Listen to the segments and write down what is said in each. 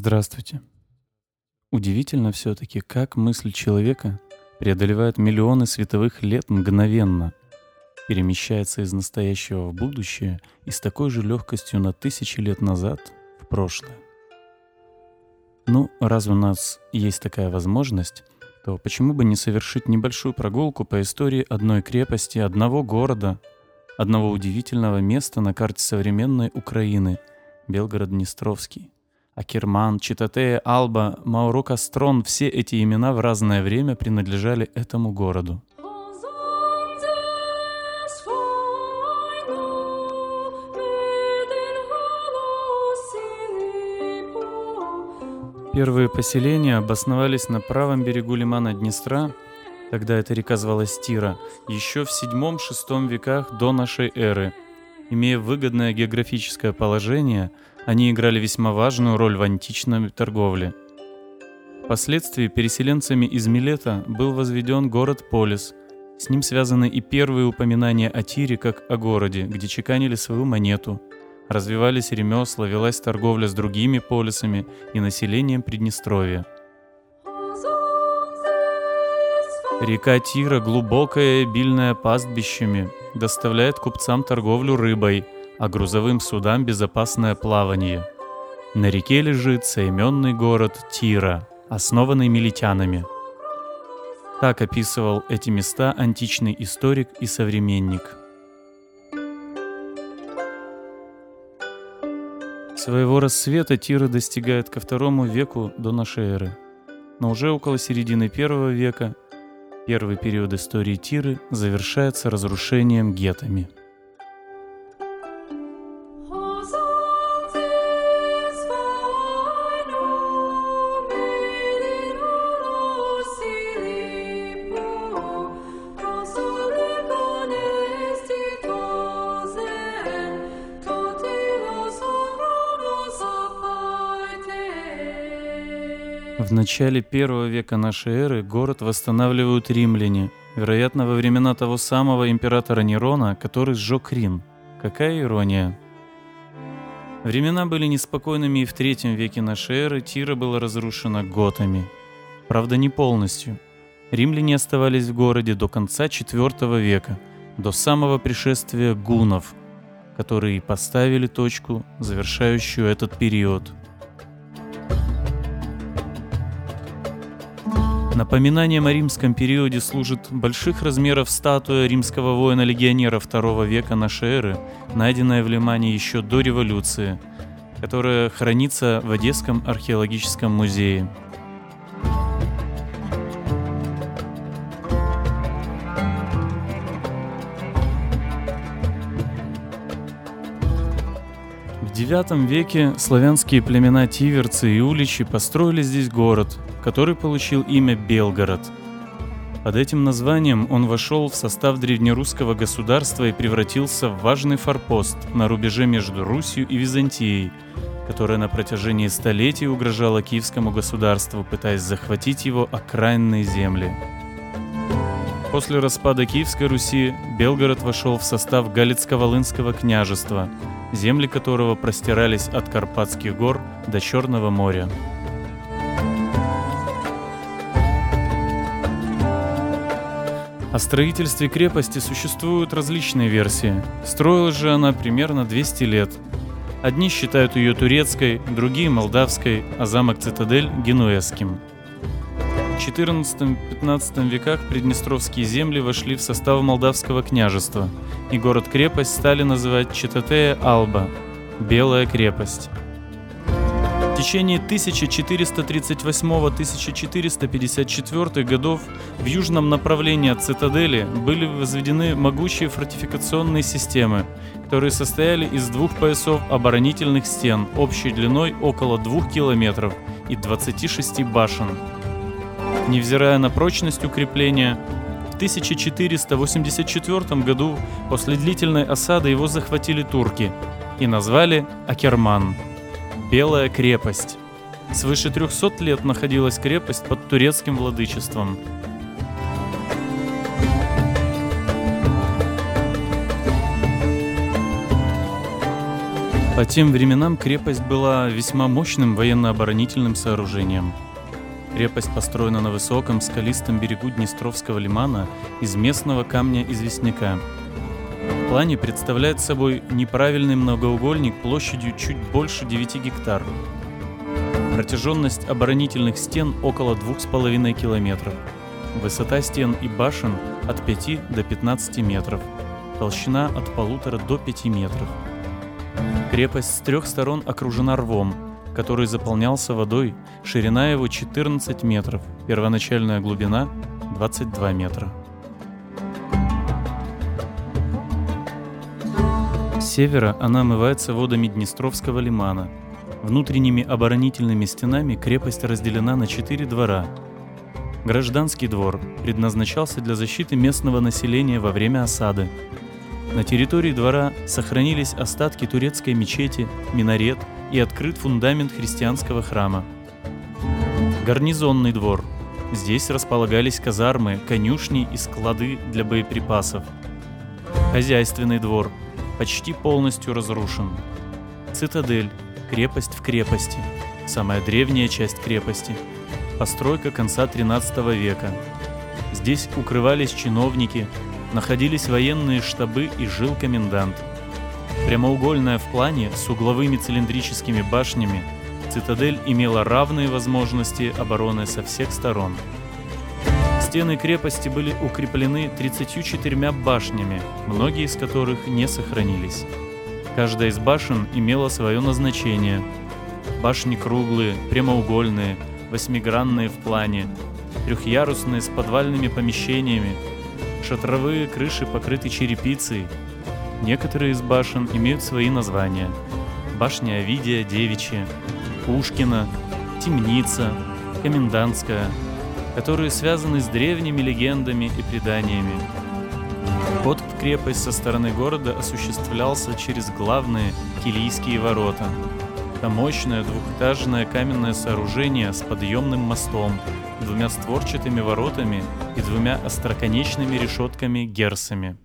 Здравствуйте. Удивительно все-таки, как мысль человека преодолевает миллионы световых лет мгновенно, перемещается из настоящего в будущее и с такой же легкостью на тысячи лет назад в прошлое. Ну, раз у нас есть такая возможность, то почему бы не совершить небольшую прогулку по истории одной крепости, одного города, одного удивительного места на карте современной Украины — Белгород-Днестровский. Акерман, Читатея, Алба, Мауро Кастрон — все эти имена в разное время принадлежали этому городу. Первые поселения обосновались на правом берегу лимана Днестра, тогда эта река звалась Тира, еще в 7-6 веках до нашей эры. Имея выгодное географическое положение, они играли весьма важную роль в античной торговле. Впоследствии переселенцами из Милета был возведен город Полис. С ним связаны и первые упоминания о Тире как о городе, где чеканили свою монету – развивались ремесла, велась торговля с другими полисами и населением Приднестровья. Река Тира, глубокая и обильная пастбищами, доставляет купцам торговлю рыбой, а грузовым судам безопасное плавание. На реке лежит соименный город Тира, основанный милитянами. Так описывал эти места античный историк и современник – Своего рассвета Тира достигает ко второму веку до нашей эры. Но уже около середины первого века первый период истории Тиры завершается разрушением гетами – В начале первого века нашей эры город восстанавливают римляне, вероятно, во времена того самого императора Нерона, который сжег Рим. Какая ирония. Времена были неспокойными и в третьем веке нашей эры Тира была разрушена готами. Правда, не полностью. Римляне оставались в городе до конца IV века, до самого пришествия гунов, которые поставили точку, завершающую этот период – Напоминанием о римском периоде служит больших размеров статуя римского воина-легионера II века нашей эры, найденная в Лимане еще до революции, которая хранится в Одесском археологическом музее. В IX веке славянские племена Тиверцы и Уличи построили здесь город, который получил имя Белгород. Под этим названием он вошел в состав древнерусского государства и превратился в важный форпост на рубеже между Русью и Византией, которая на протяжении столетий угрожала киевскому государству, пытаясь захватить его окраинные земли. После распада Киевской Руси Белгород вошел в состав Галицко-Волынского княжества, земли которого простирались от Карпатских гор до Черного моря. О строительстве крепости существуют различные версии. Строилась же она примерно 200 лет. Одни считают ее турецкой, другие – молдавской, а замок Цитадель – генуэзским. В XIV-XV веках приднестровские земли вошли в состав Молдавского княжества, и город-крепость стали называть Читатея-Алба – Белая крепость течение 1438-1454 годов в южном направлении от цитадели были возведены могучие фортификационные системы, которые состояли из двух поясов оборонительных стен общей длиной около 2 километров и 26 башен. Невзирая на прочность укрепления, в 1484 году после длительной осады его захватили турки и назвали Акерман – Белая крепость. Свыше 300 лет находилась крепость под турецким владычеством. По тем временам крепость была весьма мощным военно-оборонительным сооружением. Крепость построена на высоком скалистом берегу Днестровского лимана из местного камня-известняка. В плане представляет собой неправильный многоугольник площадью чуть больше 9 гектар. Протяженность оборонительных стен около 2,5 километров. Высота стен и башен от 5 до 15 метров. Толщина от полутора до 5 метров. Крепость с трех сторон окружена рвом, который заполнялся водой, ширина его 14 метров, первоначальная глубина 22 метра. С севера она омывается водами Днестровского лимана. Внутренними оборонительными стенами крепость разделена на четыре двора. Гражданский двор предназначался для защиты местного населения во время осады. На территории двора сохранились остатки турецкой мечети, минарет и открыт фундамент христианского храма. Гарнизонный двор. Здесь располагались казармы, конюшни и склады для боеприпасов. Хозяйственный двор почти полностью разрушен. Цитадель, крепость в крепости, самая древняя часть крепости. Постройка конца 13 века. Здесь укрывались чиновники, находились военные штабы и жил комендант. Прямоугольная в плане с угловыми цилиндрическими башнями, цитадель имела равные возможности обороны со всех сторон. Стены крепости были укреплены 34 башнями, многие из которых не сохранились. Каждая из башен имела свое назначение. Башни круглые, прямоугольные, восьмигранные в плане, трехъярусные с подвальными помещениями, Шатровые крыши покрыты черепицей. Некоторые из башен имеют свои названия. Башня Овидия Девичья, Пушкина, Темница, Комендантская, которые связаны с древними легендами и преданиями. В крепость со стороны города осуществлялся через главные Килийские ворота. Это мощное двухэтажное каменное сооружение с подъемным мостом, двумя створчатыми воротами и двумя остроконечными решетками-герсами.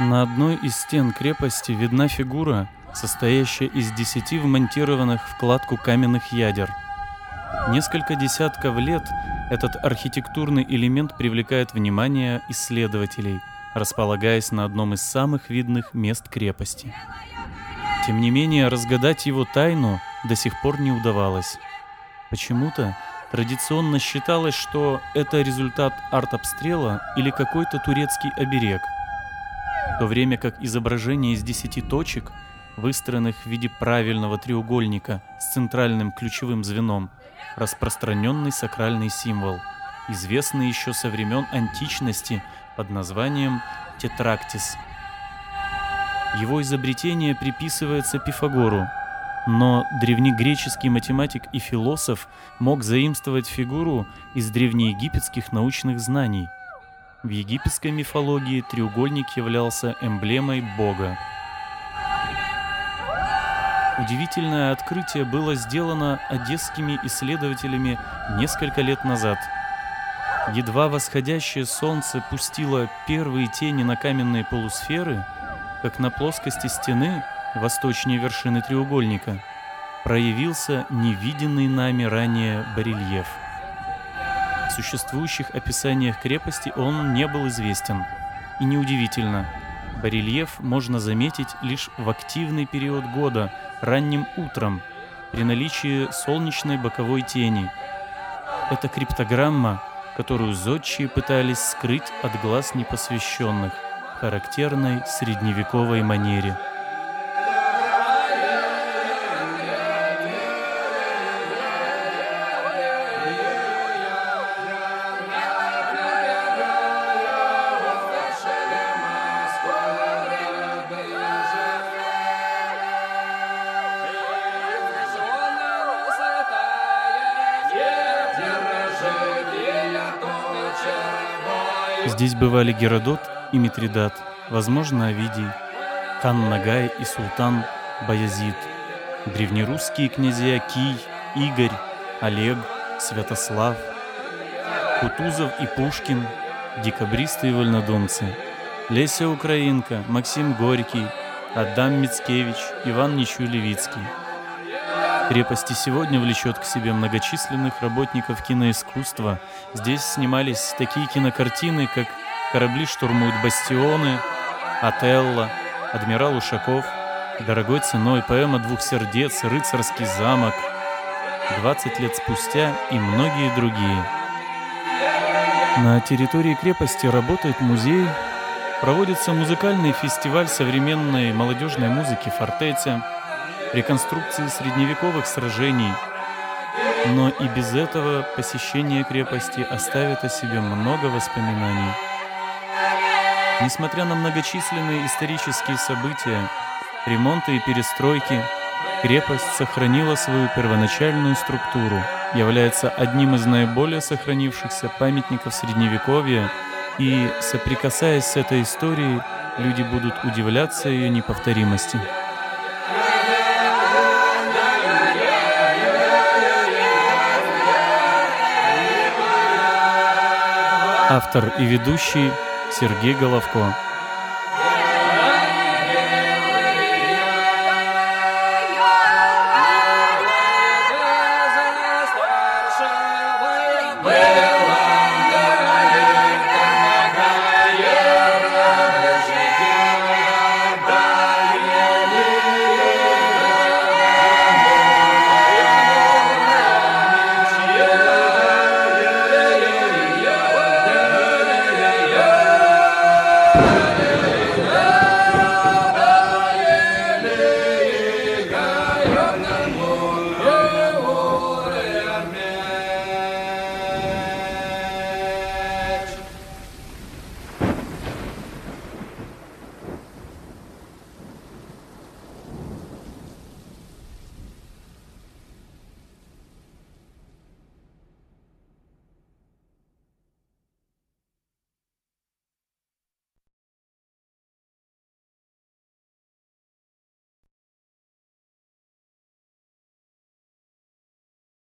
На одной из стен крепости видна фигура, состоящая из десяти вмонтированных в кладку каменных ядер. Несколько десятков лет этот архитектурный элемент привлекает внимание исследователей, располагаясь на одном из самых видных мест крепости. Тем не менее, разгадать его тайну до сих пор не удавалось. Почему-то традиционно считалось, что это результат артобстрела или какой-то турецкий оберег, то время как изображение из десяти точек, выстроенных в виде правильного треугольника с центральным ключевым звеном, распространенный сакральный символ, известный еще со времен античности под названием тетрактис – его изобретение приписывается Пифагору, но древнегреческий математик и философ мог заимствовать фигуру из древнеегипетских научных знаний. В египетской мифологии треугольник являлся эмблемой бога. Удивительное открытие было сделано одесскими исследователями несколько лет назад. Едва восходящее солнце пустило первые тени на каменные полусферы – как на плоскости стены, восточнее вершины треугольника, проявился невиденный нами ранее барельеф. Существующих описаниях крепости он не был известен. И неудивительно, барельеф можно заметить лишь в активный период года, ранним утром, при наличии солнечной боковой тени. Это криптограмма, которую зодчие пытались скрыть от глаз непосвященных – характерной средневековой манере – Здесь бывали Геродот и Митридат, возможно, Овидий, хан Нагай и султан Баязид, древнерусские князья Кий, Игорь, Олег, Святослав. Кутузов и Пушкин, декабристы и вольнодумцы, Леся Украинка, Максим Горький, Адам Мицкевич, Иван Ничулевицкий. Крепости сегодня влечет к себе многочисленных работников киноискусства. Здесь снимались такие кинокартины, как «Корабли штурмуют бастионы», «Отелло», «Адмирал Ушаков», «Дорогой ценой», поэма «Двух сердец», «Рыцарский замок», «20 лет спустя» и многие другие. На территории крепости работает музей, проводится музыкальный фестиваль современной молодежной музыки «Фортеця», реконструкции средневековых сражений. Но и без этого посещение крепости оставит о себе много воспоминаний. Несмотря на многочисленные исторические события, ремонты и перестройки, крепость сохранила свою первоначальную структуру, является одним из наиболее сохранившихся памятников Средневековья, и, соприкасаясь с этой историей, люди будут удивляться ее неповторимости. Автор и ведущий Сергей Головко.